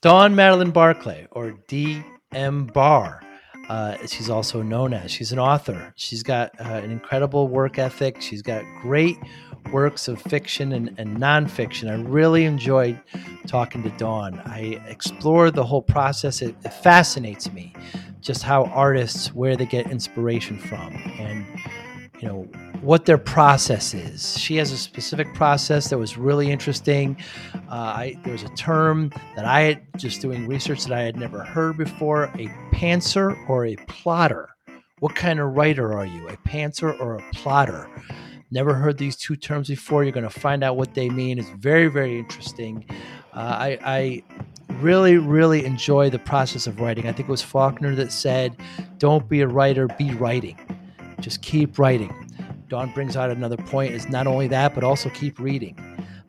Dawn Madeline Barclay, or D.M. Barr. Uh, she's also known as. She's an author. She's got uh, an incredible work ethic. She's got great works of fiction and, and nonfiction. I really enjoyed talking to Dawn. I explored the whole process. It, it fascinates me just how artists, where they get inspiration from, and you know what their process is. She has a specific process that was really interesting. Uh, I, there was a term that I had just doing research that I had never heard before: a pantser or a plotter. What kind of writer are you, a pantser or a plotter? Never heard these two terms before. You're going to find out what they mean. It's very, very interesting. Uh, I, I really, really enjoy the process of writing. I think it was Faulkner that said, "Don't be a writer, be writing. Just keep writing." Dawn brings out another point: is not only that, but also keep reading.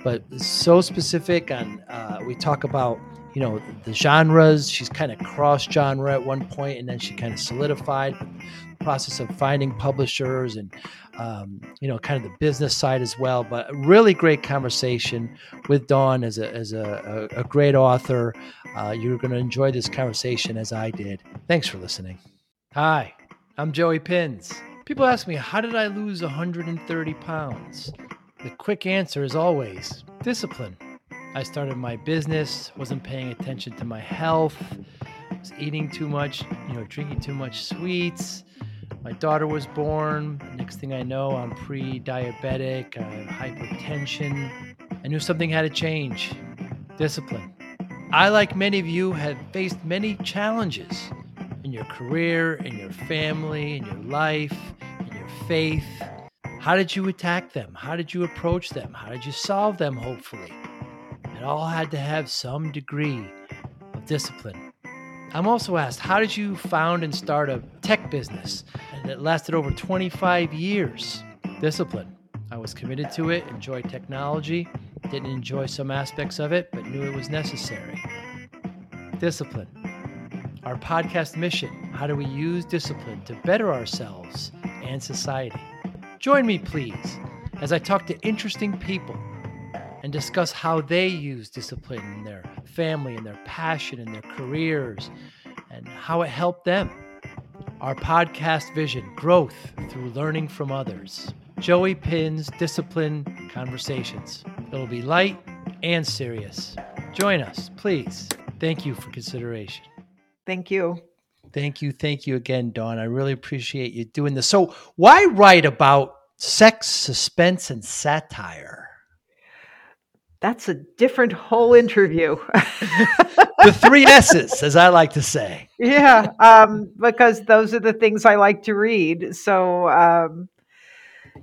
But so specific on. Uh, we talk about you know the genres. She's kind of cross genre at one point, and then she kind of solidified the process of finding publishers and um, you know, kind of the business side as well. But really great conversation with Dawn as a, as a, a, a great author. Uh, you're going to enjoy this conversation as I did. Thanks for listening. Hi, I'm Joey Pinz. People ask me, how did I lose 130 pounds? The quick answer is always discipline. I started my business, wasn't paying attention to my health, was eating too much, you know, drinking too much sweets my daughter was born. Next thing I know, I'm pre diabetic, I have hypertension. I knew something had to change discipline. I, like many of you, have faced many challenges in your career, in your family, in your life, in your faith. How did you attack them? How did you approach them? How did you solve them, hopefully? It all had to have some degree of discipline. I'm also asked, how did you found and start a tech business that lasted over 25 years? Discipline. I was committed to it, enjoyed technology, didn't enjoy some aspects of it, but knew it was necessary. Discipline. Our podcast mission how do we use discipline to better ourselves and society? Join me, please, as I talk to interesting people and discuss how they use discipline in their family and their passion and their careers and how it helped them. Our podcast vision growth through learning from others. Joey Pinz Discipline Conversations. It'll be light and serious. Join us, please. Thank you for consideration. Thank you. Thank you. Thank you again, Dawn. I really appreciate you doing this. So, why write about sex, suspense, and satire? That's a different whole interview. the three S's, as I like to say. Yeah, um, because those are the things I like to read. So, um,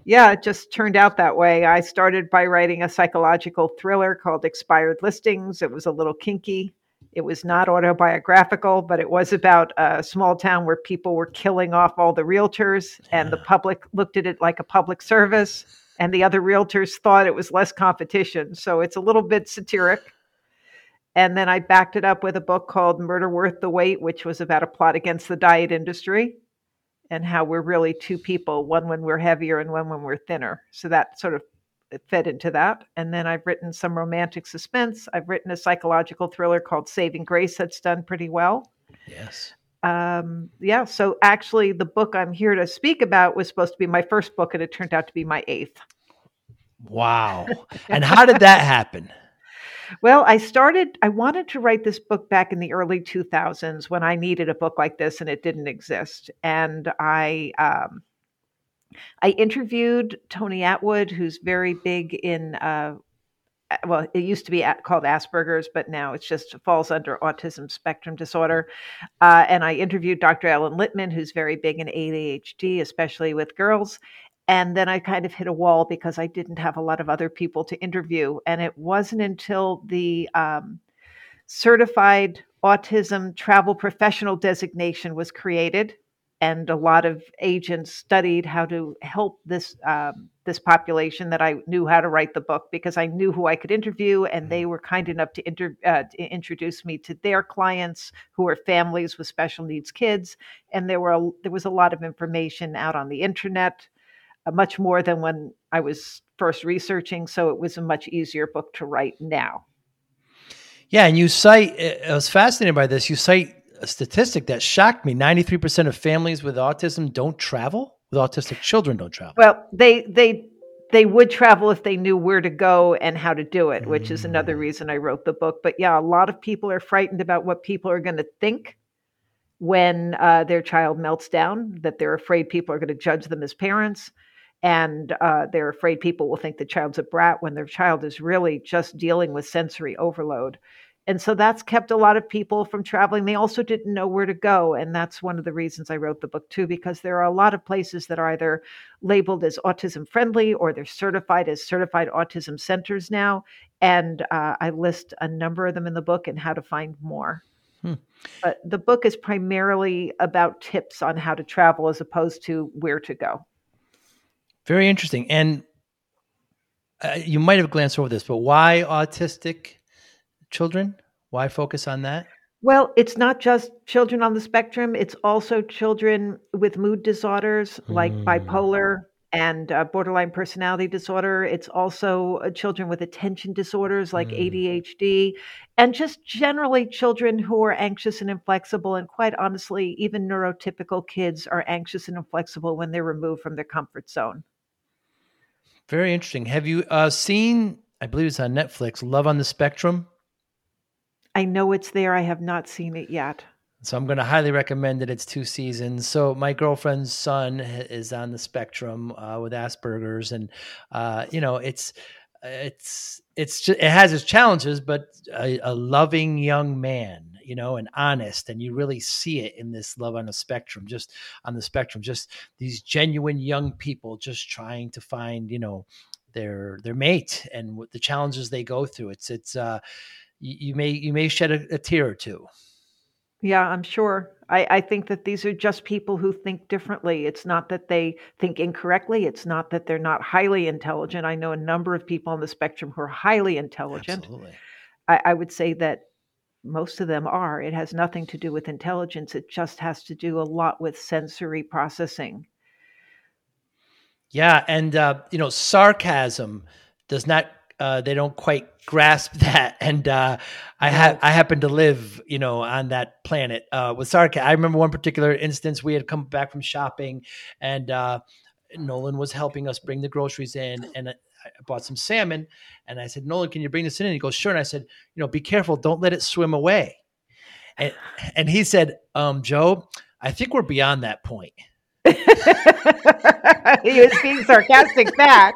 yeah, it just turned out that way. I started by writing a psychological thriller called Expired Listings. It was a little kinky. It was not autobiographical, but it was about a small town where people were killing off all the realtors, and the public looked at it like a public service and the other realtors thought it was less competition. So it's a little bit satiric. And then I backed it up with a book called Murder Worth the Wait, which was about a plot against the diet industry and how we're really two people, one when we're heavier and one when we're thinner. So that sort of fed into that. And then I've written some romantic suspense. I've written a psychological thriller called Saving Grace that's done pretty well. Yes um, yeah, so actually, the book I'm here to speak about was supposed to be my first book, and it turned out to be my eighth. Wow. and how did that happen? Well, I started, I wanted to write this book back in the early 2000s when I needed a book like this and it didn't exist. And I, um, I interviewed Tony Attwood, who's very big in uh, well, it used to be called Asperger's, but now it's just falls under autism spectrum disorder. Uh, and I interviewed Dr. Ellen Littman, who's very big in ADHD, especially with girls. And then I kind of hit a wall because I didn't have a lot of other people to interview. And it wasn't until the um, certified autism travel professional designation was created and a lot of agents studied how to help this um, this population that I knew how to write the book because I knew who I could interview, and they mm-hmm. were kind enough to, inter- uh, to introduce me to their clients who were families with special needs kids, and there were a, there was a lot of information out on the internet, uh, much more than when I was first researching. So it was a much easier book to write now. Yeah, and you cite. I was fascinated by this. You cite a statistic that shocked me: ninety-three percent of families with autism don't travel. With autistic children, don't travel. Well, they they they would travel if they knew where to go and how to do it, which is another Mm. reason I wrote the book. But yeah, a lot of people are frightened about what people are going to think when uh, their child melts down, that they're afraid people are going to judge them as parents. And uh, they're afraid people will think the child's a brat when their child is really just dealing with sensory overload. And so that's kept a lot of people from traveling. They also didn't know where to go. And that's one of the reasons I wrote the book, too, because there are a lot of places that are either labeled as autism friendly or they're certified as certified autism centers now. And uh, I list a number of them in the book and how to find more. Hmm. But the book is primarily about tips on how to travel as opposed to where to go. Very interesting. And uh, you might have glanced over this, but why autistic children? Why focus on that? Well, it's not just children on the spectrum, it's also children with mood disorders like Mm. bipolar and uh, borderline personality disorder. It's also uh, children with attention disorders like Mm. ADHD, and just generally children who are anxious and inflexible. And quite honestly, even neurotypical kids are anxious and inflexible when they're removed from their comfort zone. Very interesting. Have you uh, seen? I believe it's on Netflix. Love on the Spectrum. I know it's there, I have not seen it yet. So I'm going to highly recommend it. It's two seasons. So my girlfriend's son is on the spectrum uh, with Asperger's, and uh, you know, it's it's it's just, it has its challenges, but a, a loving young man, you know, and honest, and you really see it in this love on the spectrum. Just on the spectrum, just these genuine young people just trying to find, you know, their their mate and the challenges they go through. It's it's uh, you, you may you may shed a, a tear or two. Yeah, I'm sure. I, I think that these are just people who think differently. It's not that they think incorrectly. It's not that they're not highly intelligent. I know a number of people on the spectrum who are highly intelligent. Absolutely. I, I would say that most of them are. It has nothing to do with intelligence, it just has to do a lot with sensory processing. Yeah, and uh, you know, sarcasm does not. Uh, they don't quite grasp that, and uh, I have—I happen to live, you know, on that planet uh, with sarcasm. I remember one particular instance. We had come back from shopping, and uh, Nolan was helping us bring the groceries in, and I I bought some salmon, and I said, Nolan, can you bring this in? And he goes, sure. And I said, you know, be careful, don't let it swim away. And and he said, um, Joe, I think we're beyond that point. he was being sarcastic back.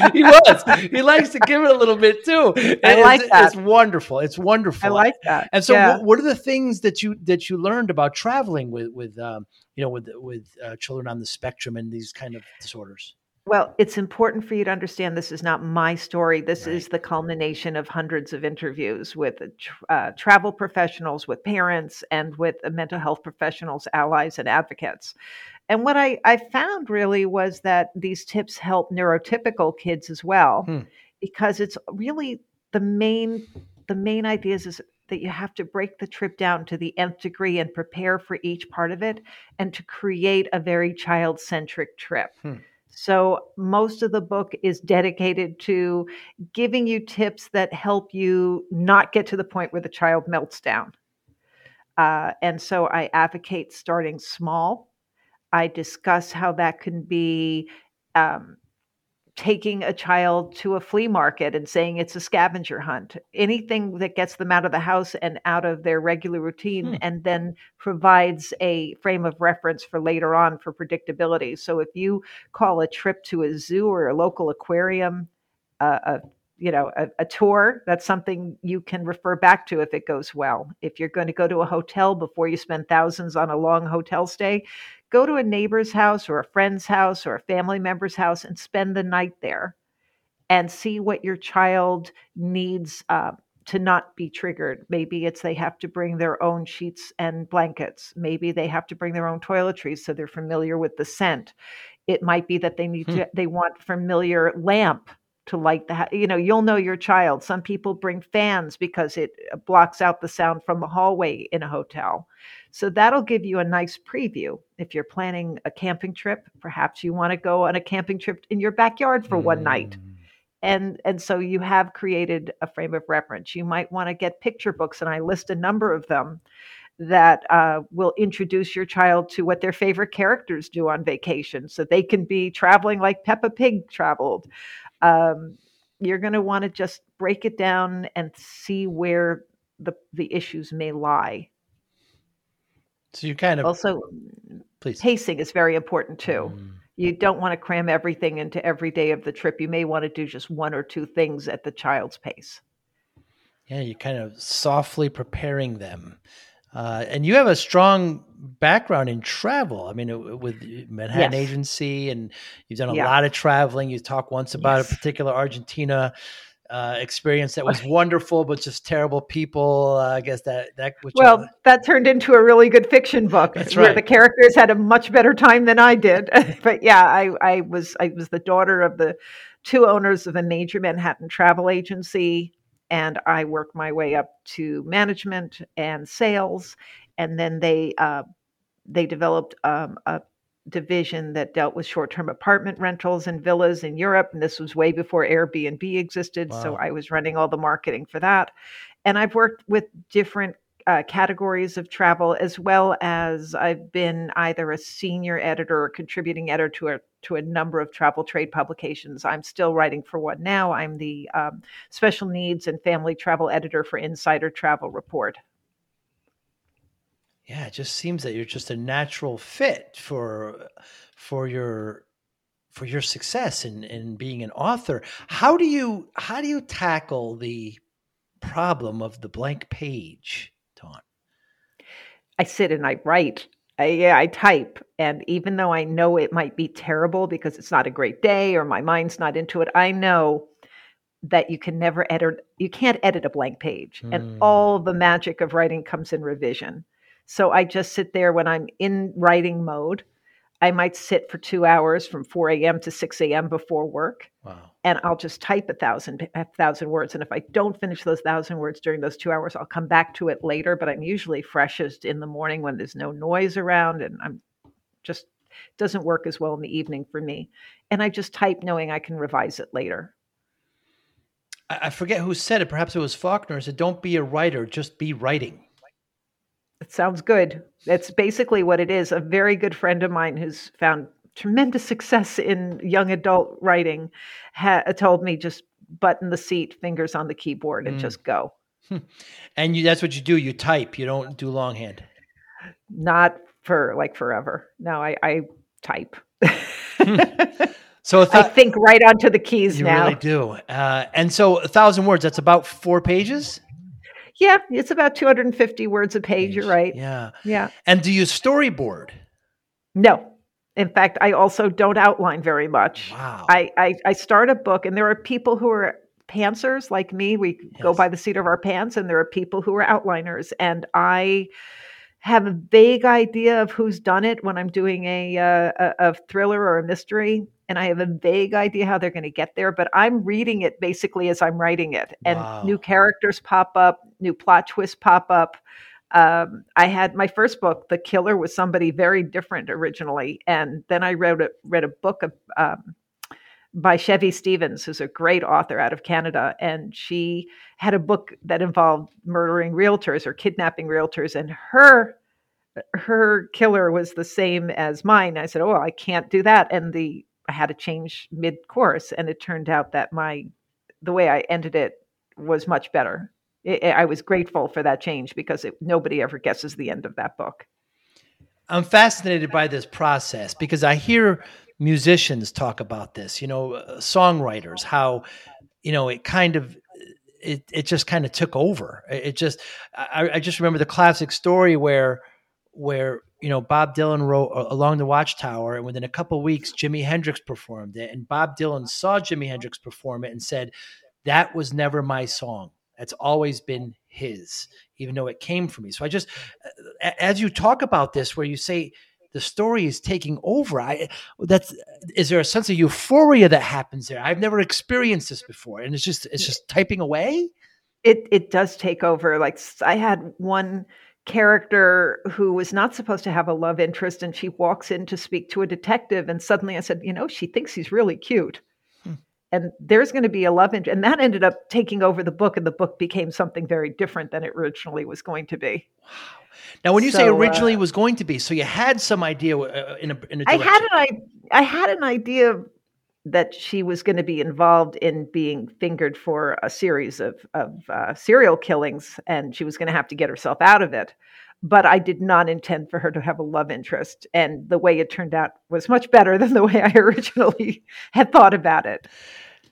he was. He likes to give it a little bit too. And I like it's, that. It's wonderful. It's wonderful. I like that. And so, Yeah. what, what are the things that you that you learned about traveling with with um, you know with with uh, children on the spectrum and these kind of disorders? Well, it's important for you to understand this is not my story. This Right. is the culmination of hundreds of interviews with uh, travel professionals, with parents, and with mental health professionals, allies, and advocates. And what I, I found really was that these tips help neurotypical kids as well, Hmm. because it's really the main the main idea is, is that you have to break the trip down to the nth degree and prepare for each part of it, and to create a very child centric trip. Hmm. So, most of the book is dedicated to giving you tips that help you not get to the point where the child melts down. Uh, and so, I advocate starting small. I discuss how that can be um, taking a child to a flea market and saying it's a scavenger hunt, anything that gets them out of the house and out of their regular routine, Hmm. and then provides a frame of reference for later on for predictability. So if you call a trip to a zoo or a local aquarium, uh, a you know a, a tour that's something you can refer back to if it goes well if you're going to go to a hotel before you spend thousands on a long hotel stay go to a neighbor's house or a friend's house or a family member's house and spend the night there and see what your child needs uh, to not be triggered. Maybe it's they have to bring their own sheets and blankets. Maybe they have to bring their own toiletries so they're familiar with the scent. It might be that they need Hmm. to they want familiar lamp to light the you know you'll know your child. Some people bring fans because it uh, blocks out the sound from the hallway in a hotel. So that'll give you a nice preview. If you're planning a camping trip, perhaps you want to go on a camping trip in your backyard for one night. Mm. and and so you have created a frame of reference. You might want to get picture books and i list a number of them that uh, will introduce your child to what their favorite characters do on vacation. So they can be traveling like peppa pig traveled um, you're going to want to just break it down and see where the the issues may lie so you kind of also please pacing is very important too mm you don't want to cram everything into every day of the trip. You may want to do just one or two things at the child's pace. Yeah, you're kind of softly preparing them. Uh, and you have a strong background in travel. I mean, with Manhattan yes. Agency, and you've done a yeah. lot of traveling. You talk once about yes. a particular Argentina uh, experience that was wonderful, but just terrible people. Uh, I guess that that. well, that turned into a really good fiction book That's where right. the characters had a much better time than I did. but yeah, I, I was I was the daughter of the two owners of a major Manhattan travel agency, and I worked my way up to management and sales, and then they uh, they developed um, a division that dealt with short-term apartment rentals and villas in Europe and this was way before Airbnb existed wow. so I was running all the marketing for that and I've worked with different uh, categories of travel as well as I've been either a senior editor or contributing editor to a to a number of travel trade publications. I'm still writing for one now. I'm the um, special needs and family travel editor for Insider Travel Report yeah, it just seems that you're just a natural fit for for your for your success in in being an author. How do you how do you tackle the problem of the blank page, Dawn? I sit and I write. I, yeah, I type, and even though I know it might be terrible because it's not a great day or my mind's not into it, I know that you can never edit. You can't edit a blank page, mm. and hmm. all the magic of writing comes in revision. So I just sit there when I'm in writing mode. I might sit for two hours from 4 a.m. to 6 a.m. before work. Wow. And I'll just type a thousand, a thousand words. And if I don't finish those thousand words during those two hours, I'll come back to it later. But I'm usually freshest in the morning when there's no noise around and I'm just doesn't work as well in the evening for me. And I just type knowing I can revise it later. I forget who said it. Perhaps it was Faulkner. Said, "Don't be a writer, just be writing." It sounds good. That's basically what it is. A very good friend of mine who's found tremendous success in young adult writing ha- told me just button the seat, fingers on the keyboard, and mm. just go. Hmm. And you, that's what you do. You type. You don't do longhand. Not for like forever. No, I, I type. Hmm. So th- I think right onto the keys you now. You really do. Uh, and so a thousand words. That's about four pages. Yeah, it's about 250 words a page. You're right. Yeah. Yeah. And do you storyboard? No. In fact, I also don't outline very much. Wow. I, I, I start a book, and there are people who are pantsers like me. We yes. go by the seat of our pants, and there are people who are outliners. And I have a vague idea of who's done it when I'm doing a, uh, a, a thriller or a mystery and I have a vague idea how they're going to get there, but I'm reading it basically as I'm writing it. And wow. new characters pop up, new plot twists pop up. Um, I had my first book, The Killer, was somebody very different originally, and then I wrote a, read a book of, um, by Chevy Stevens, who's a great author out of Canada, and she had a book that involved murdering realtors or kidnapping realtors, and her her killer was the same as mine. I said, "Oh, I can't do that," and the I had to change mid course, and it turned out that my the way I ended it was much better. It, I was grateful for that change because it, nobody ever guesses the end of that book. I'm fascinated by this process because I hear musicians talk about this. You know, uh, songwriters how you know it kind of it it just kind of took over. It just I, I just remember the classic story where where you know Bob Dylan wrote uh, along the Watchtower, and within a couple weeks, Jimi Hendrix performed it, and Bob Dylan saw Jimi Hendrix perform it and said, "That was never my song. That's always been his, even though it came from me." So I just, uh, as you talk about this, where you say the story is taking over, I that's is there a sense of euphoria that happens there? I've never experienced this before, and it's just it's just typing away. It it does take over. Like I had one character who was not supposed to have a love interest and she walks in to speak to a detective and suddenly i said you know she thinks he's really cute. And there's going to be a love interest. And that ended up taking over the book, and the book became something very different than it originally was going to be. Wow. Now, when you so, say originally uh, was going to be, so you had some idea uh, in a, in a I had an I, I had an idea that she was going to be involved in being fingered for a series of of uh, serial killings, and she was going to have to get herself out of it. But I did not intend for her to have a love interest, and the way it turned out was much better than the way I originally had thought about it.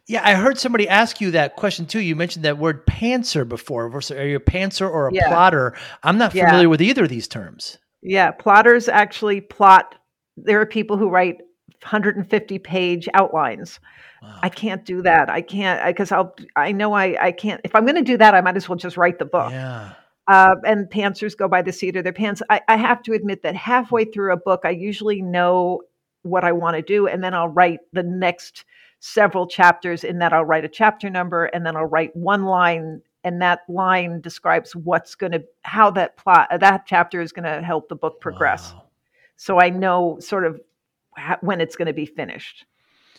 Yeah, I heard somebody ask you that question too. You mentioned that word pantser before. Versus, Are you a pantser or a yeah. plotter? I'm not familiar yeah. with either of these terms. Yeah, plotters actually plot. There are people who write 150 page outlines. Wow. I can't do that. I can't because I'll. I know I. I can't. If I'm going to do that, I might as well just write the book. Yeah. Uh, and pantsers go by the seat of their pants. I, I have to admit that halfway through a book, I usually know what I want to do, and then I'll write the next several chapters in that I'll write a chapter number and then I'll write one line and that line describes what's going to how that plot that chapter is going to help the book progress. Wow. So I know sort of when it's going to be finished.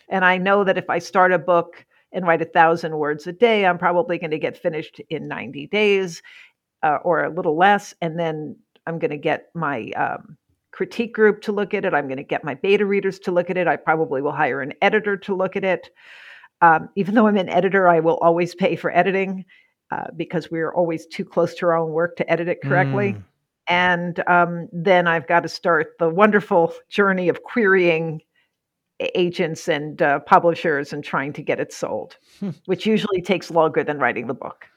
And I know that if I start a book and write a thousand words a day, I'm probably going to get finished in 90 days uh, or a little less. And then I'm going to get my um, critique group to look at it. I'm going to get my beta readers to look at it. I probably will hire an editor to look at it. Um, even though I'm an editor, I will always pay for editing uh, because we're always too close to our own work to edit it correctly. Mm. And um, then I've got to start the wonderful journey of querying agents and uh, publishers and trying to get it sold, hmm. which usually takes longer than writing the book.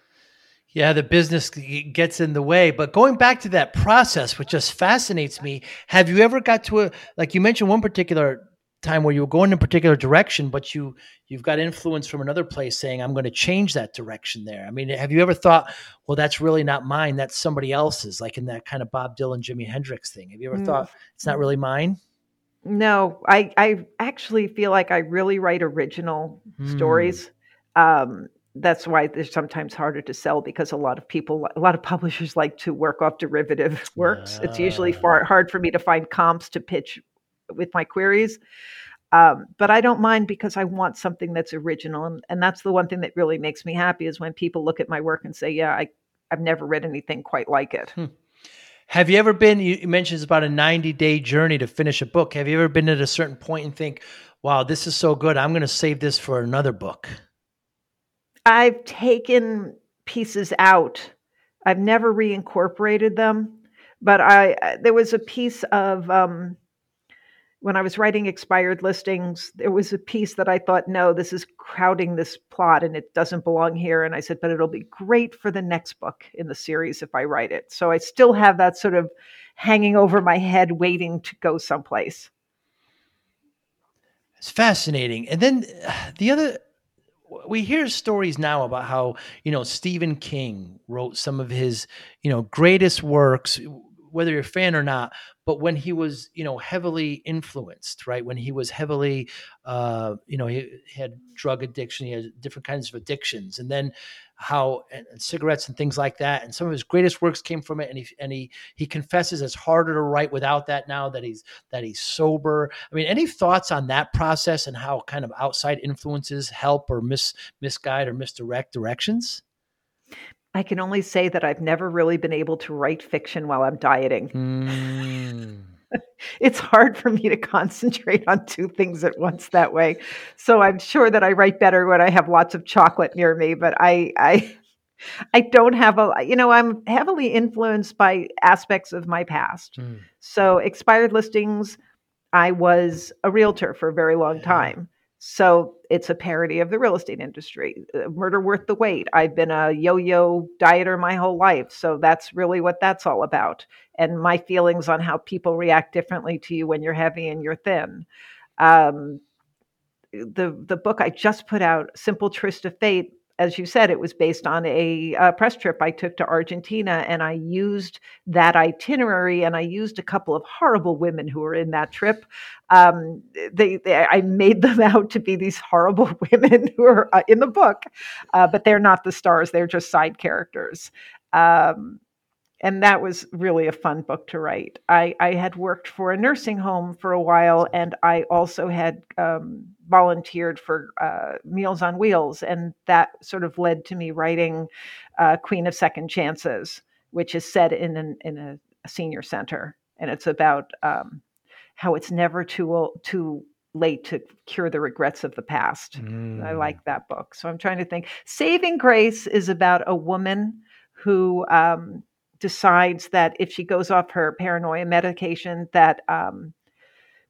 Yeah, the business gets in the way. But going back to that process, which just fascinates me, have you ever got to a like you mentioned one particular time where you were going in a particular direction, but you you've got influence from another place saying, I'm going to change that direction there. I mean, have you ever thought, well, that's really not mine, that's somebody else's, like in that kind of Bob Dylan, Jimi Hendrix thing? Have you ever mm. thought it's not really mine? No, I I actually feel like I really write original mm. stories. Um, that's why they're sometimes harder to sell because a lot of people, a lot of publishers like to work off derivative works. It's usually ah. far, hard for me to find comps to pitch with my queries. Um, but I don't mind because I want something that's original. And, and that's the one thing that really makes me happy is when people look at my work and say, yeah, I, I've never read anything quite like it. Hmm. Have you ever been, you mentioned it's about a 90 day journey to finish a book. Have you ever been at a certain point and think, wow, this is so good. I'm going to save this for another book? I've taken pieces out. I've never reincorporated them, but I there was a piece of um, when I was writing expired listings. There was a piece that I thought, no, this is crowding this plot and it doesn't belong here. And I said, but it'll be great for the next book in the series if I write it. So I still have that sort of hanging over my head, waiting to go someplace. It's fascinating. And then the other we hear stories now about how you know Stephen King wrote some of his you know greatest works whether you're a fan or not but when he was you know heavily influenced right when he was heavily uh you know he, had drug addiction he had different kinds of addictions and then how and, and, cigarettes and things like that. And some of his greatest works came from it. And he and he he confesses it's harder to write without that now that he's that he's sober. I mean, any thoughts on that process and how kind of outside influences help or mis misguide or misdirect directions? I can only say that I've never really been able to write fiction while I'm dieting. Mm. it's hard for me to concentrate on two things at once that way. So I'm sure that I write better when I have lots of chocolate near me, but I I I don't have a you know, I'm heavily influenced by aspects of my past. Mm. So expired listings, I was a realtor for a very long time. So it's a parody of the real estate industry. Uh, murder worth the wait. I've been a yo-yo dieter my whole life, so that's really what that's all about. And my feelings on how people react differently to you when you're heavy and you're thin. Um, the the book I just put out, Simple Tryst of Fate, as you said, it was based on a, a, press trip I took to Argentina, and I used that itinerary, and I used a couple of horrible women who were in that trip. Um, they, they, I made them out to be these horrible women who are uh, in the book, uh, but they're not the stars; they're just side characters. Um, and that was really a fun book to write. I, I had worked for a nursing home for a while, and I also had um, volunteered for uh, Meals on Wheels, and that sort of led to me writing uh, Queen of Second Chances, which is set in an, in a, a senior center, and it's about um, how it's never too too late to cure the regrets of the past. Mm. I like that book, so I'm trying to think. Saving Grace is about a woman who um, decides that if she goes off her paranoia medication, that um,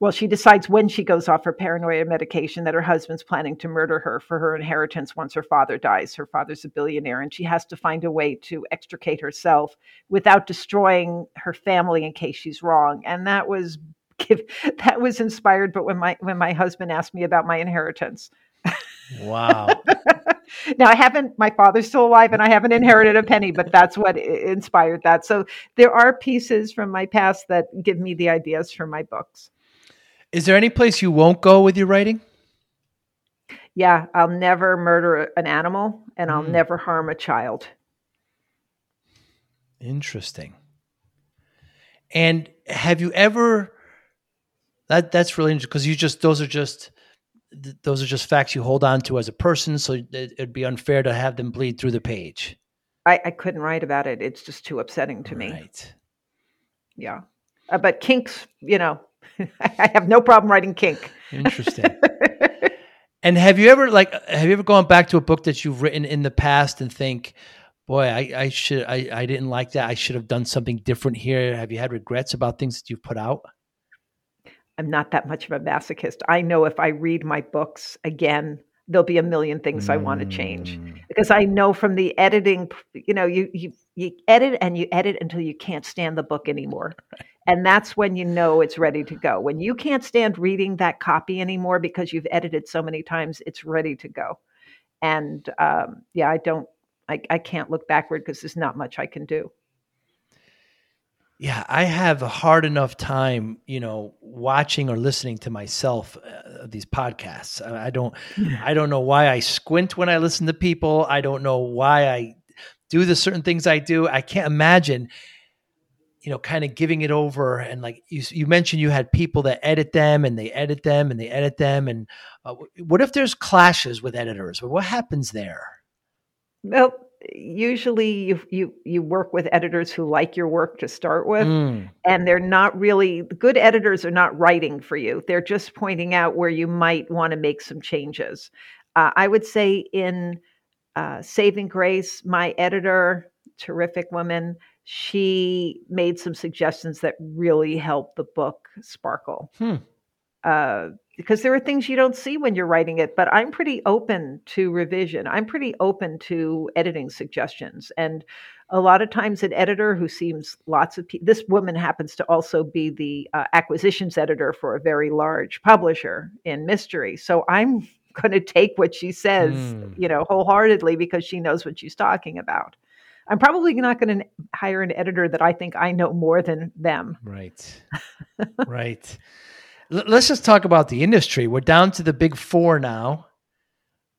well, she decides when she goes off her paranoia medication that her husband's planning to murder her for her inheritance once her father dies. Her father's a billionaire, and she has to find a way to extricate herself without destroying her family in case she's wrong. And that was that was inspired. But when my when my husband asked me about my inheritance, wow. now I haven't. My father's still alive, and I haven't inherited a penny. But that's what inspired that. So there are pieces from my past that give me the ideas for my books. Is there any place you won't go with your writing? Yeah, I'll never murder an animal, and I'll mm. never harm a child. Interesting. And have you ever? That that's really interesting because you just those are just th- those are just facts you hold on to as a person. So it, would be unfair to have them bleed through the page. I, I couldn't write about it. It's just too upsetting to me. Right. Yeah. Uh, but kinks, you know, I have no problem writing kink. Interesting. and have you ever like have you ever gone back to a book that you've written in the past and think, boy, I, I should I, I didn't like that. I should have done something different here. Have you had regrets about things that you've put out? I'm not that much of a masochist. I know if I read my books again, there'll be a million things mm. I want to change because I know from the editing, you know, you, you you edit and you edit until you can't stand the book anymore. And that's when you know it's ready to go. When you can't stand reading that copy anymore because you've edited so many times, it's ready to go. And um, yeah, I don't, I, I can't look backward because there's not much I can do yeah, I have a hard enough time, you know, watching or listening to myself uh, these podcasts. I don't, I don't know why I squint when I listen to people. I don't know why I do the certain things I do. I can't imagine, you know, kind of giving it over. And like you, you mentioned, you had people that edit them and they edit them and they edit them. And uh, what if there's clashes with editors? What happens there? Well, usually you you you work with editors who like your work to start with mm. and they're not really good editors are not writing for you they're just pointing out where you might want to make some changes uh, i would say in uh, saving grace my editor terrific woman she made some suggestions that really helped the book sparkle hmm. uh, because there are things you don't see when you're writing it but i'm pretty open to revision. I'm pretty open to editing suggestions and a lot of times an editor who seems lots of people this woman happens to also be the uh, acquisitions editor for a very large publisher in mystery so i'm going to take what she says mm. you know wholeheartedly because she knows what she's talking about. I'm probably not going to hire an editor that i think i know more than them. Right. Right let's just talk about the industry. We're down to the big four now,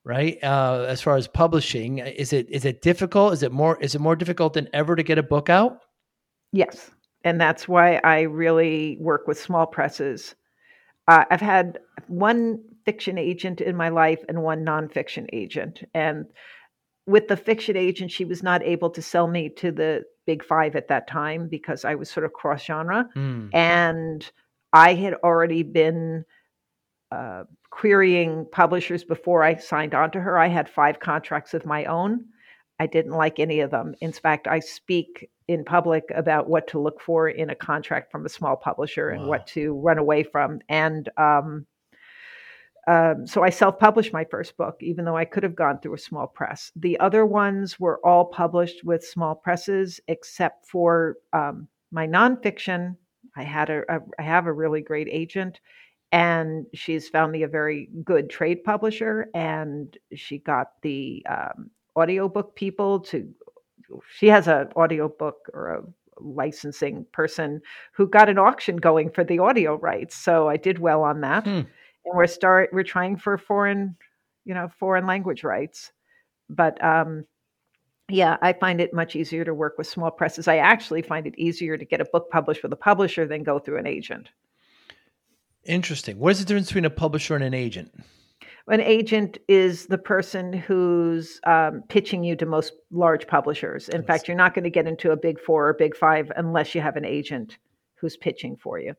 right? Uh, as far as publishing, is it is it difficult? Is it more is it more difficult than ever to get a book out? Yes, and that's why I really work with small presses. Uh, I've had one fiction agent in my life and one nonfiction agent, and with the fiction agent, she was not able to sell me to the big five at that time because I was sort of cross genre, mm. and I had already been uh, querying publishers before I signed on to her. I had five contracts of my own. I didn't like any of them. In fact, I speak in public about what to look for in a contract from a small publisher and what to run away from. And um, um, so I self published my first book, even though I could have gone through a small press. The other ones were all published with small presses, except for um, my nonfiction, I had a, a I have a really great agent and she's found me a very good trade publisher and she got the um, audiobook people to she has an audiobook or a licensing person who got an auction going for the audio rights so i did well on that hmm. and we're start we're trying for foreign you know foreign language rights but um yeah, I find it much easier to work with small presses. I actually find it easier to get a book published with a publisher than go through an agent. Interesting. What is the difference between a publisher and an agent? An agent is the person who's um, pitching you to most large publishers. In fact, you're not going to get into a big four or big five unless you have an agent who's pitching for you.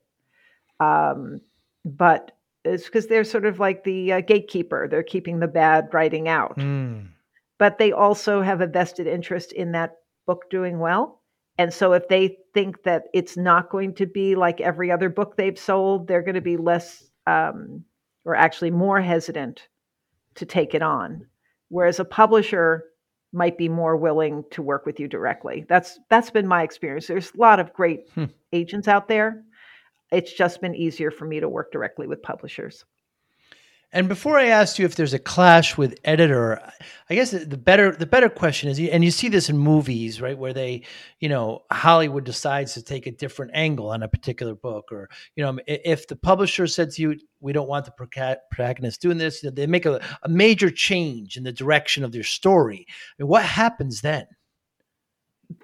Um, but it's because they're sort of like the uh, gatekeeper. They're keeping the bad writing out. Mm. But they also have a vested interest in that book doing well. And so if they think that it's not going to be like every other book they've sold, they're going to be less um, or actually more hesitant to take it on. Whereas a publisher might be more willing to work with you directly. That's that's been my experience. There's a lot of great hmm. agents out there. It's just been easier for me to work directly with publishers. And before I asked you if there's a clash with editor, I guess the better the better question is, and you see this in movies, right, where they, you know, Hollywood decides to take a different angle on a particular book, or you know, if the publisher said to you, "We don't want the protagonist doing this," they make a, a major change in the direction of their story. I mean, what happens then?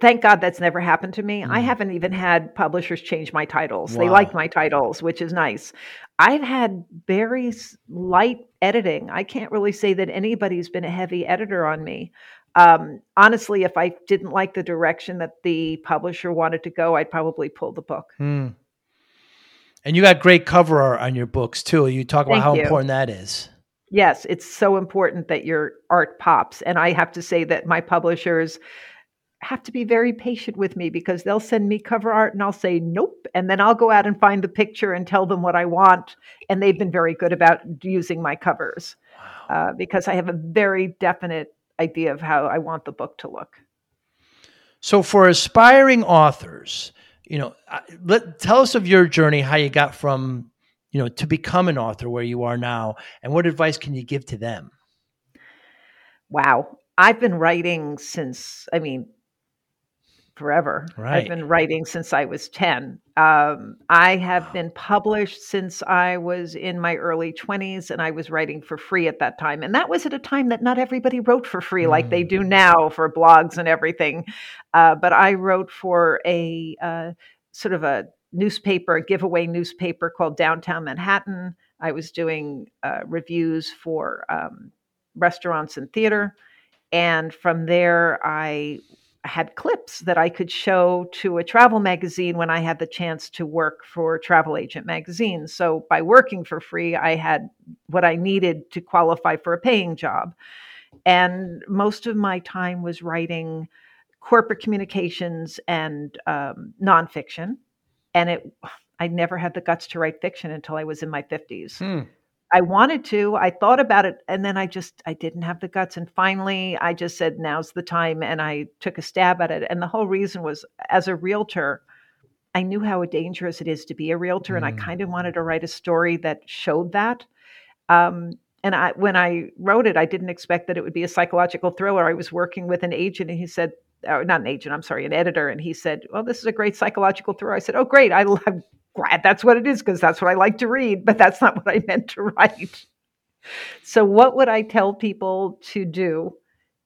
Thank God that's never happened to me. Mm. I haven't even had publishers change my titles. Wow. They like my titles, which is nice. I've had very light editing. I can't really say that anybody's been a heavy editor on me. Um, honestly, if I didn't like the direction that the publisher wanted to go, I'd probably pull the book. Mm. And you got great cover art on your books too. You talk about Thank how you. important that is. Yes, it's so important that your art pops. And I have to say that my publishers, have to be very patient with me because they'll send me cover art and I'll say nope and then I'll go out and find the picture and tell them what I want and they've been very good about using my covers wow. uh, because I have a very definite idea of how I want the book to look. So for aspiring authors, you know, let tell us of your journey how you got from, you know, to become an author where you are now and what advice can you give to them? Wow. I've been writing since I mean forever. Right. I've been writing since I was 10. Um, I have been published since I was in my early 20s, and I was writing for free at that time. And that was at a time that not everybody wrote for free mm. like they do mm. now for blogs and everything. Uh, but I wrote for a uh, sort of a newspaper, a giveaway newspaper called Downtown Manhattan. I was doing uh, reviews for um, restaurants and theater. And from there, I had clips that I could show to a travel magazine when I had the chance to work for Travel Agent magazine. So by working for free, I had what I needed to qualify for a paying job. And most of my time was writing corporate communications and um, nonfiction. And it, I never had the guts to write fiction until I was in my 50s. Hmm. I wanted to. I thought about it and then I just I didn't have the guts and finally I just said now's the time and I took a stab at it and the whole reason was as a realtor I knew how dangerous it is to be a realtor mm. and I mm. kind of wanted to write a story that showed that. Um, and I when I wrote it I didn't expect that it would be a psychological thriller. I was working with an agent and he said or not an agent, I'm sorry, an editor and he said, "Well, this is a great psychological thriller." I said, "Oh, great. I love glad that's what it is because that's what I like to read, but that's not what I meant to write. So, what would I tell people to do?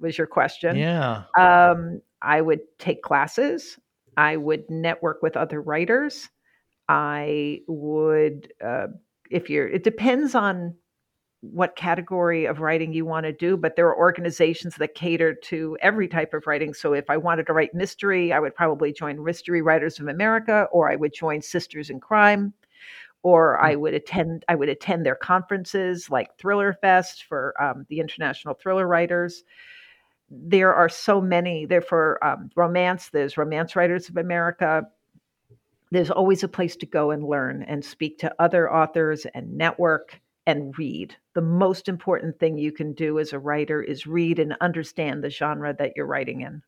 Was your question? Yeah. Um, I would take classes. I would network with other writers. I would, uh, if you're, it depends on what category of writing you want to do, but there are organizations that cater to every type of writing. So if I wanted to write mystery, I would probably join Mystery Writers of America, or I would join Sisters in Crime, or I mm. would attend I would attend their conferences like Thriller Fest for um, the international thriller writers. There are so many. There for um, romance. There's Romance Writers of America. There's always a place to go and learn and speak to other authors and network and read. The most important thing you can do as a writer is read and understand the genre that you're writing in.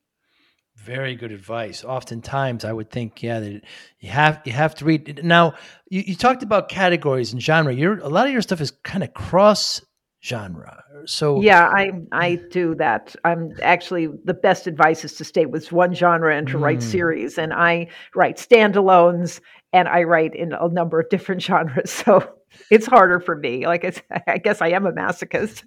Very good advice. Oftentimes, I would think, yeah, that you have you have to read. Now, you, you talked about categories and genre. Your a lot of your stuff is kind of cross genre. So yeah, I I do that. I'm actually the best advice is to stay with one genre and to mm. write series. And I write standalones and I write in a number of different genres. So it's harder for me. Like it's, I guess I am a masochist.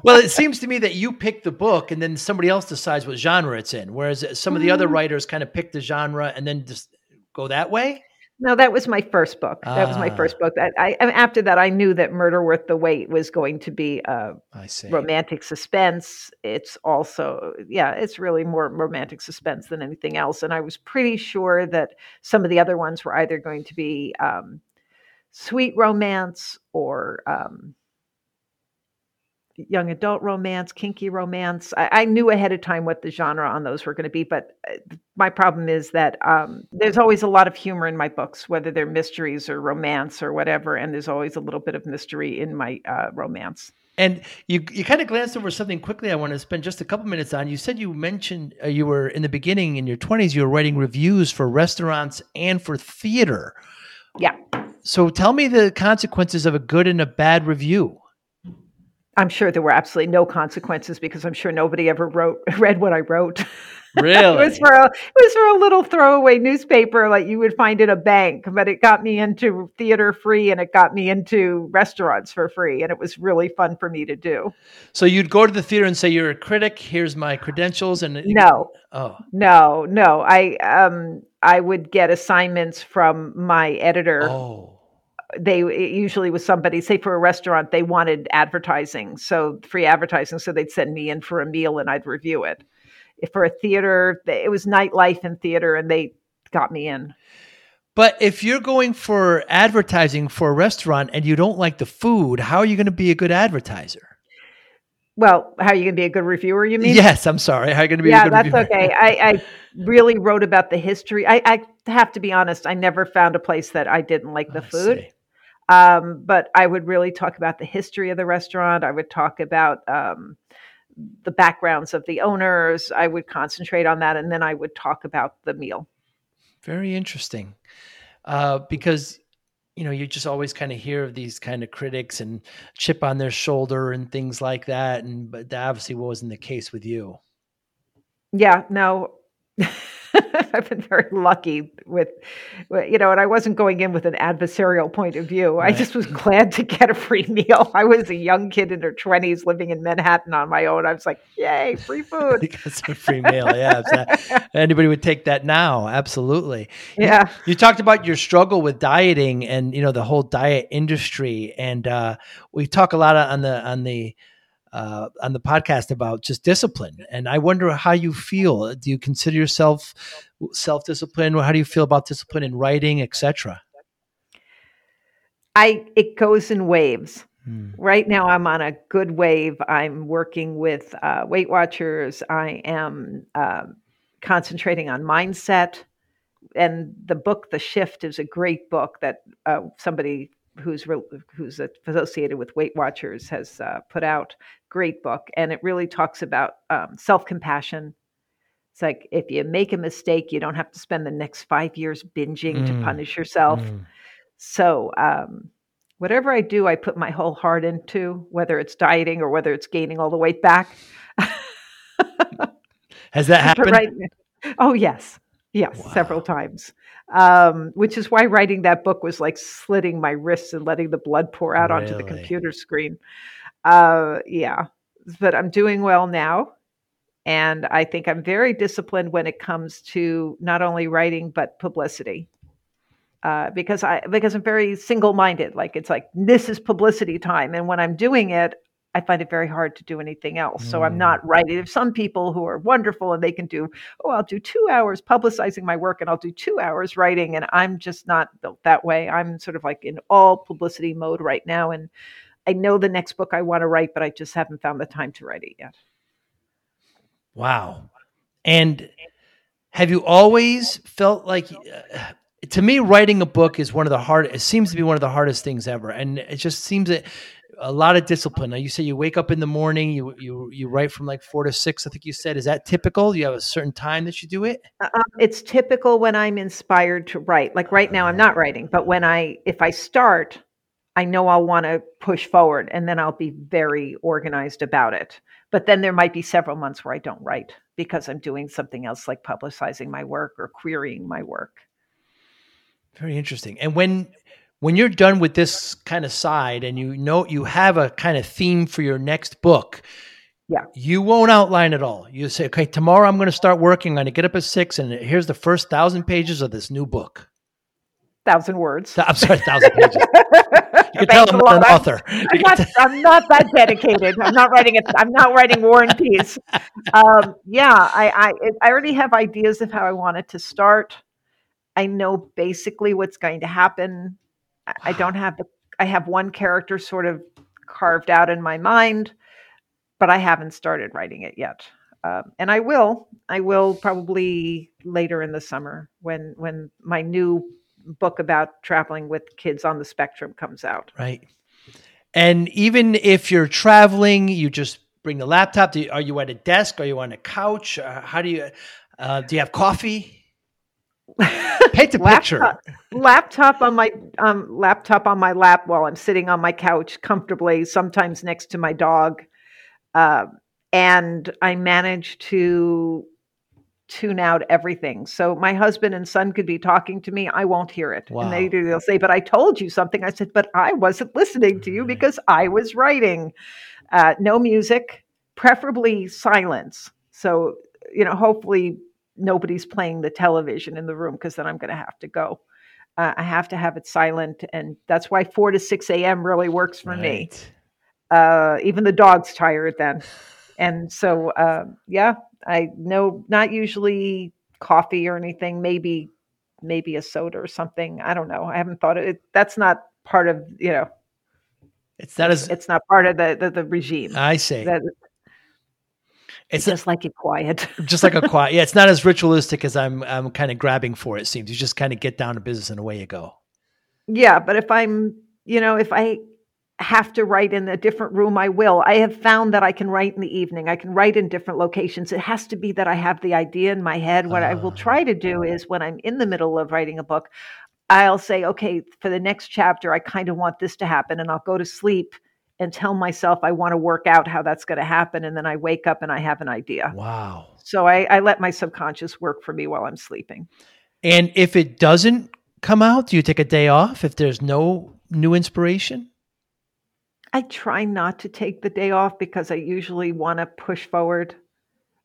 well, it seems to me that you pick the book and then somebody else decides what genre it's in. Whereas some of the other mm. writers kind of pick the genre and then just go that way. No, that was my first book. Ah. That was my first ah. book. That I after that I knew that Murder Worth the Wait was going to be a romantic suspense. It's also yeah, it's really more romantic suspense than anything else. And I was pretty sure that some of the other ones were either going to be um, sweet romance or um, young adult romance, kinky romance. I, I, knew ahead of time what the genre on those were going to be, but uh, my problem is that um, there's always a lot of humor in my books, whether they're mysteries or romance or whatever, and there's always a little bit of mystery in my uh, romance. And you you kind of glanced over something quickly. I want to spend just a couple minutes on. You said you mentioned uh, you were in the beginning in your 20s. You were writing reviews for restaurants and for theater. Yeah. So tell me the consequences of a good and a bad review. I'm sure there were absolutely no consequences because I'm sure nobody ever wrote read what I wrote. Really? it was for a it was for a little throwaway newspaper like you would find in a bank, but it got me into theater free and it got me into restaurants for free and it was really fun for me to do. So you'd go to the theater and say you're a critic, here's my credentials and No. Oh. No, no. I um I would get assignments from my editor. Oh they usually was somebody say for a restaurant they wanted advertising so free advertising so they'd send me in for a meal and i'd review it if for a theater it was nightlife and theater and they got me in but if you're going for advertising for a restaurant and you don't like the food how are you going to be a good advertiser well, how are you going to be a good reviewer? You mean? Yes, I'm sorry. How are you going to be? Yeah, that's reviewer? okay. I, I, really wrote about the history. I, I, have to be honest. I never found a place that I didn't like the food. Um, but I would really talk about the history of the restaurant. I would talk about um, the backgrounds of the owners. I would concentrate on that, and then I would talk about the meal. Very interesting, uh, because you know you just always kind of hear of these kind of critics and chip on their shoulder and things like that, and but that obviously wasn't the case with you. Yeah, no. I've been very lucky with, you know, and I wasn't going in with an adversarial point of view. Right. I just was glad to get a free meal. I was a young kid in her 20s living in Manhattan on my own. I was like, yay, free food. because a free meal. Yeah. Anybody would take that now. Absolutely. Yeah. You, you, talked about your struggle with dieting and, you know, the whole diet industry. And uh, we talk a lot on the, on the, uh, on the podcast about just discipline. And I wonder how you feel. Do you consider yourself self disciplined? How do you feel about discipline in writing, etc.? I it goes in waves. Hmm. Right now, I'm on a good wave. I'm working with uh, Weight Watchers. I am uh, concentrating on mindset. And the book, The Shift, is a great book that uh, somebody who's re- who's associated with Weight Watchers has uh, put out. Great book, and it really talks about um, self compassion. It's like if you make a mistake, you don't have to spend the next five years binging mm. to punish yourself. Mm. So, um, whatever I do, I put my whole heart into, whether it's dieting or whether it's gaining all the weight back. Has that happened? Right, oh yes, yes, wow. several times um, which is why writing that book was like slitting my wrists and letting the blood pour out really? onto the computer screen. Uh, yeah, but I'm doing well now. And I think I'm very disciplined when it comes to not only writing, but publicity. Uh, because I because I'm very single minded. Like it's like this is publicity time, and when I'm doing it, I find it very hard to do anything else. So I'm mm. not writing. If some people who are wonderful and they can do, oh, I'll do two hours publicizing my work and I'll do two hours writing. And I'm just not built that way. I'm sort of like in all publicity mode right now. And I know the next book I want to write, but I just haven't found the time to write it yet. Wow. And have you always felt like, uh, to me, writing a book is one of the hard. It seems to be one of the hardest things ever, and it just seems that a lot of discipline. Now you say you wake up in the morning, you you you write from like four to six. I think you said is that typical? Do you have a certain time that you do it? Uh, um, it's typical when I'm inspired to write. Like right now, I'm not writing, but when I if I start, I know I'll want to push forward and then I'll be very organized about it. But then there might be several months where I don't write because I'm doing something else like publicizing my work or querying my work. Very interesting. And when when you're done with this kind of side and you know you have a kind of theme for your next book, yeah. You won't outline it all. You say, okay, tomorrow I'm going to start working. I'm going to get up at six, and here's the first thousand pages of this new book. Thousand words. I'm sorry, thousand pages. Can tell I'm not an author. I'm not, I'm not, that dedicated. I'm not writing it. I'm not writing War and Peace. Um, yeah, I, I, I already have ideas of how I want it to start. I know basically what's going to happen. I don't have the. I have one character sort of carved out in my mind but I haven't started writing it yet. Um, and I will. I will probably later in the summer when when my new book about traveling with kids on the spectrum comes out. Right. And even if you're traveling, you just bring the laptop. You, are you at a desk? Are you on a couch? Uh, how do you? Uh, do you have coffee? Paint a picture. laptop, laptop on my um, laptop on my lap while I'm sitting on my couch comfortably, sometimes next to my dog. Uh, and I manage to tune out everything. So my husband and son could be talking to me. I won't hear it. Wow. And they, they'll say, but I told you something. I said, but I wasn't listening to you because I was writing. Uh, no music, preferably silence. So, you know, hopefully nobody's playing the television in the room because then I'm going to have to go. Uh, I have to have it silent. And that's why 4 to 6 a.m. really works for right. me. Uh, even the dog's tired then. And so, uh, yeah, I know not usually coffee or anything, maybe, maybe a soda or something. I don't know. I haven't thought of it. That's not part of, you know, it's not as, it's not part of the, the, the regime. I see. That, it's just a, like a quiet. just like a quiet. Yeah. It's not as ritualistic as I'm, I'm kind of grabbing for it seems. You just kind of get down to business and away you go. Yeah. But if I'm, you know, if I have to write in a different room, I will. I have found that I can write in the evening. I can write in different locations. It has to be that I have the idea in my head. What uh, I will try to do is when I'm in the middle of writing a book, I'll say, okay, for the next chapter, I kind of want this to happen. And I'll go to sleep and tell myself I want to work out how that's going to happen. And then I wake up and I have an idea. Wow. So I, I let my subconscious work for me while I'm sleeping. And if it doesn't come out, do you take a day off if there's no new inspiration? I try not to take the day off because I usually want to push forward.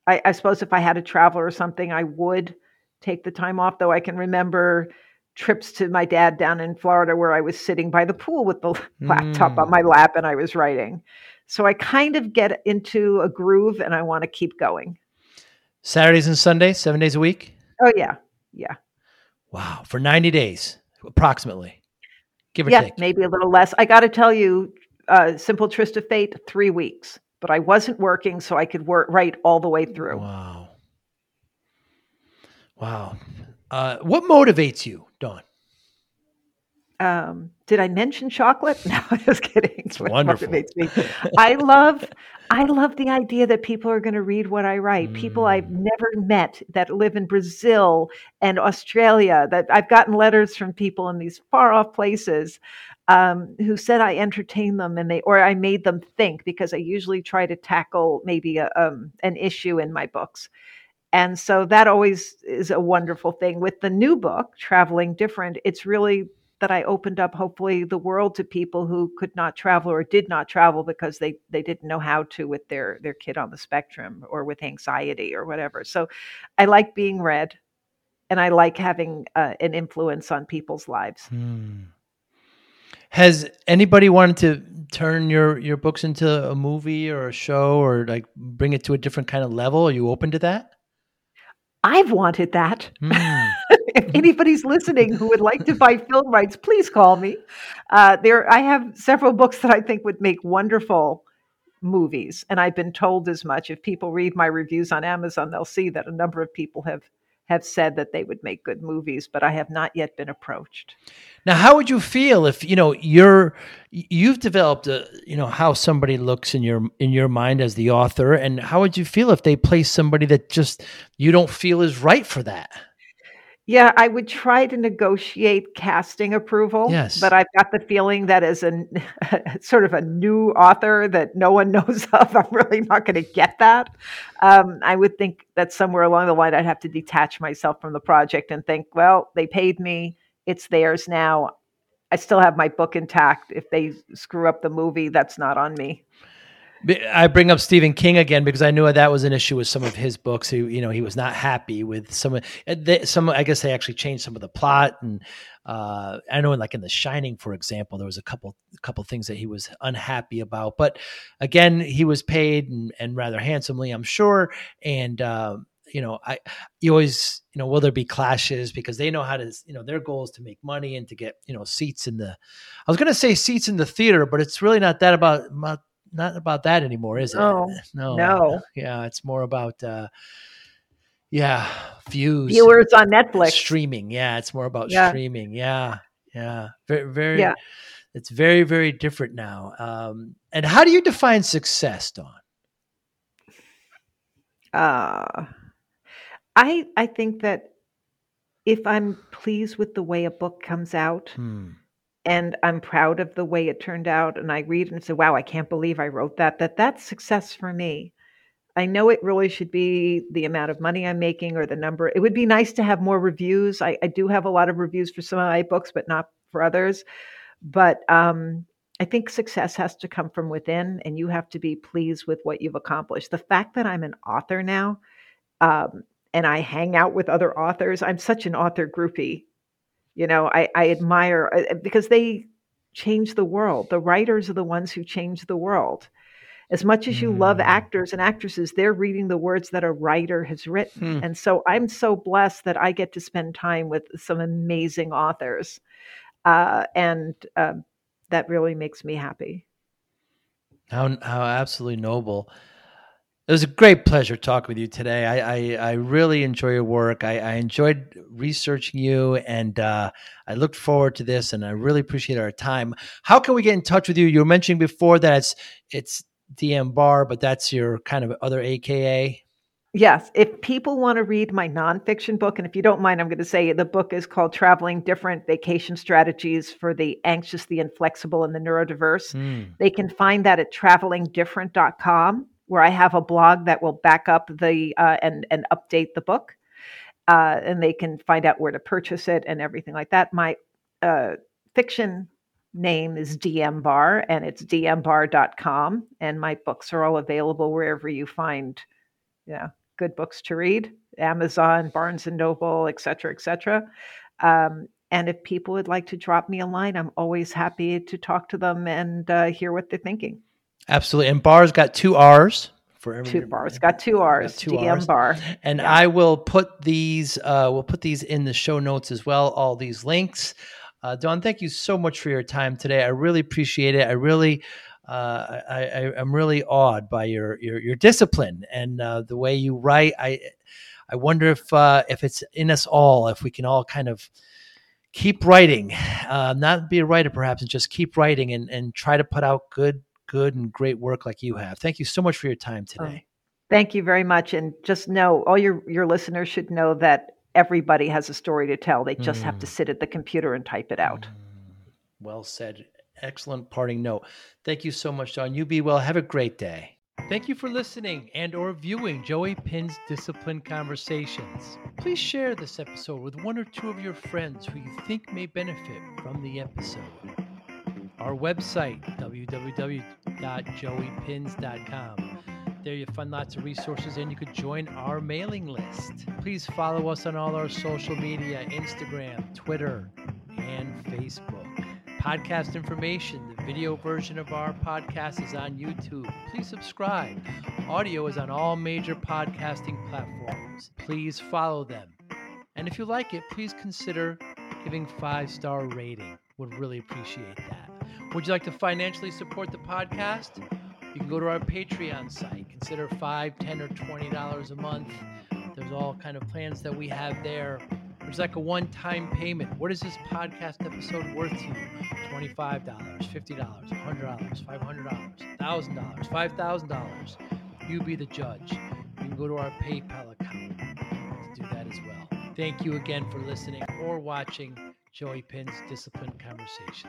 I, I, suppose if I had to travel or something, I would take the time off, though I can remember trips to my dad down in Florida where I was sitting by the pool with the mm. laptop on my mm. lap and I was writing. So I kind of get into a groove and I want to keep going. Saturdays and Sundays, seven days a week? Oh, yeah. Yeah. Wow. For 90 days, approximately. Give or yeah, take. maybe a little less. I got to tell you, uh, Simple Twist of Fate, three weeks. But I wasn't working, so I could work write all the way through. Wow. Wow. Uh, what motivates you, Dawn? Um, did I mention chocolate? No, I'm just kidding. It's wonderful. Motivates me. I love, I love the idea that people are going to read what I write. Mm. People I've mm. never met that live in Brazil and Australia. That I've gotten letters from people in these far off places um, who said I entertained them and they or I made them think because I usually try to tackle maybe a, um, an issue in my books. And so that always is a wonderful thing. With the new book, Traveling Different, it's really that I opened up hopefully the world to people who could not travel or did not travel because they they didn't know how to with their their kid on the spectrum or with anxiety or whatever. So I like being read and I like having uh, an influence on people's lives. Hmm. Has anybody wanted to turn your your books into a movie or a show or like bring it to a different kind of level? Are you open to that? I've wanted that. Mm. if anybody's listening who would like to buy film rights, please call me. Uh, there, I have several books that I think would make wonderful movies, and I've been told as much. If people read my reviews on Amazon, they'll see that a number of people have have said that they would make good movies, but I have not yet been approached. Now, how would you feel if you know you're you've developed a you know how somebody looks in your in your mind as the author, and how would you feel if they place somebody that just you don't feel is right for that? Yeah, I would try to negotiate casting approval. Yes. But I've got the feeling that as a sort of a new author that no one knows of, I'm really not going to get that. Um, I would think that somewhere along the line, I'd have to detach myself from the project and think, well, they paid me, it's theirs now. I still have my book intact. If they screw up the movie, that's not on me. I bring up Stephen King again because I knew that was an issue with some of his books. He, you know, he was not happy with some of uh, some. I guess they actually changed some of the plot, and uh, I know, in like in The Shining, for example, there was a couple a couple things that he was unhappy about. But again, he was paid and, and rather handsomely, I'm sure. And uh, you know, I you always you know will there be clashes because they know how to you know their goal is to make money and to get you know seats in the. I was going to say seats in the theater, but it's really not that about, about not about that anymore, is it? No, no, no. Yeah, it's more about uh, yeah, views, viewers on Netflix, streaming. Yeah, it's more about yeah. streaming. Yeah, yeah, very, very. Yeah. It's very, very different now. Um, and how do you define success, Dawn? Uh, I I think that if I'm pleased with the way a book comes out, hmm and I'm proud of the way it turned out and I read and say, wow, I can't believe I wrote that, that that's success for me. I know it really should be the amount of money I'm making or the number. It would be nice to have more reviews. I, I do have a lot of reviews for some of my books, but not for others. But um, I think success has to come from within, and you have to be pleased with what you've accomplished. The fact that I'm an author now, um, and I hang out with other authors, I'm such an author groupie. You know, I, I admire uh, because they change the world. The writers are the ones who change the world. As much as you mm. love actors and actresses, they're reading the words that a writer has written. Mm. And so I'm so blessed that I get to spend time with some amazing authors. Uh, and uh, that really makes me happy. How, how absolutely noble. It was a great pleasure talking with you today. I I, I really enjoy your work. I, I enjoyed researching you, and uh, I looked forward to this. And I really appreciate our time. How can we get in touch with you? You were mentioning before that it's it's DM Barr, but that's your kind of other AKA. Yes. If people want to read my nonfiction book, and if you don't mind, I'm going to say the book is called Traveling Different Vacation Strategies for the Anxious, the Inflexible, and the Neurodiverse. Mm. They can find that at travelingdifferent.com where I have a blog that will back up the uh, and and update the book, uh, and they can find out where to purchase it and everything like that. My uh, fiction name is DM Barr, and it's dmbarr.com, and my books are all available wherever you find, yeah, good books to read, Amazon, Barnes and Noble, et cetera, et cetera. Um, and if people would like to drop me a line, I'm always happy to talk to them and uh, hear what they're thinking. Absolutely. And Barr's got two R's for every two bars. Got two R's. Got two DM R's. bar. And yeah. I will put these. Uh, we'll put these in the show notes as well. All these links. Uh, Dawn, thank you so much for your time today. I really appreciate it. I really. Uh, I, I, am really awed by your your, your discipline and uh, the way you write. I I wonder if uh, if it's in us all, if we can all kind of keep writing, uh, not be a writer perhaps, and just keep writing and and try to put out good good and great work like you have. Thank you so much for your time oh, today. Thank you very much. And just know all your, your listeners should know that everybody has a story to tell. They just mm. have to mm. sit at the computer and type it out. Mm. Well said. Excellent parting note. Thank you so much, John. You be well. Have a great day. Thank you for listening and or viewing Joey Pinz Discipline Conversations. Please share this episode with one or two of your friends who you think may benefit from the episode our website, www.joeypinz.com. There you'll find lots of resources and you could join our mailing list. Please follow us on all our social media Instagram, Twitter, and Facebook. Podcast information the video version of our podcast is on YouTube. Please subscribe. Audio is on all major podcasting platforms. Please follow them. And if you like it, please consider giving five star rating. Would really appreciate that. Would you like to financially support the podcast? You can go to our Patreon site. Consider five, ten, or twenty dollars a month. There's all kind of plans that we have there. There's like a one-time payment. What is this podcast episode worth to you? Twenty-five dollars, fifty dollars, hundred dollars, five hundred dollars, thousand dollars, five thousand dollars. You be the judge. You can go to our PayPal account to do that as well. Thank you again for listening or watching Joey Pinz Discipline Conversation.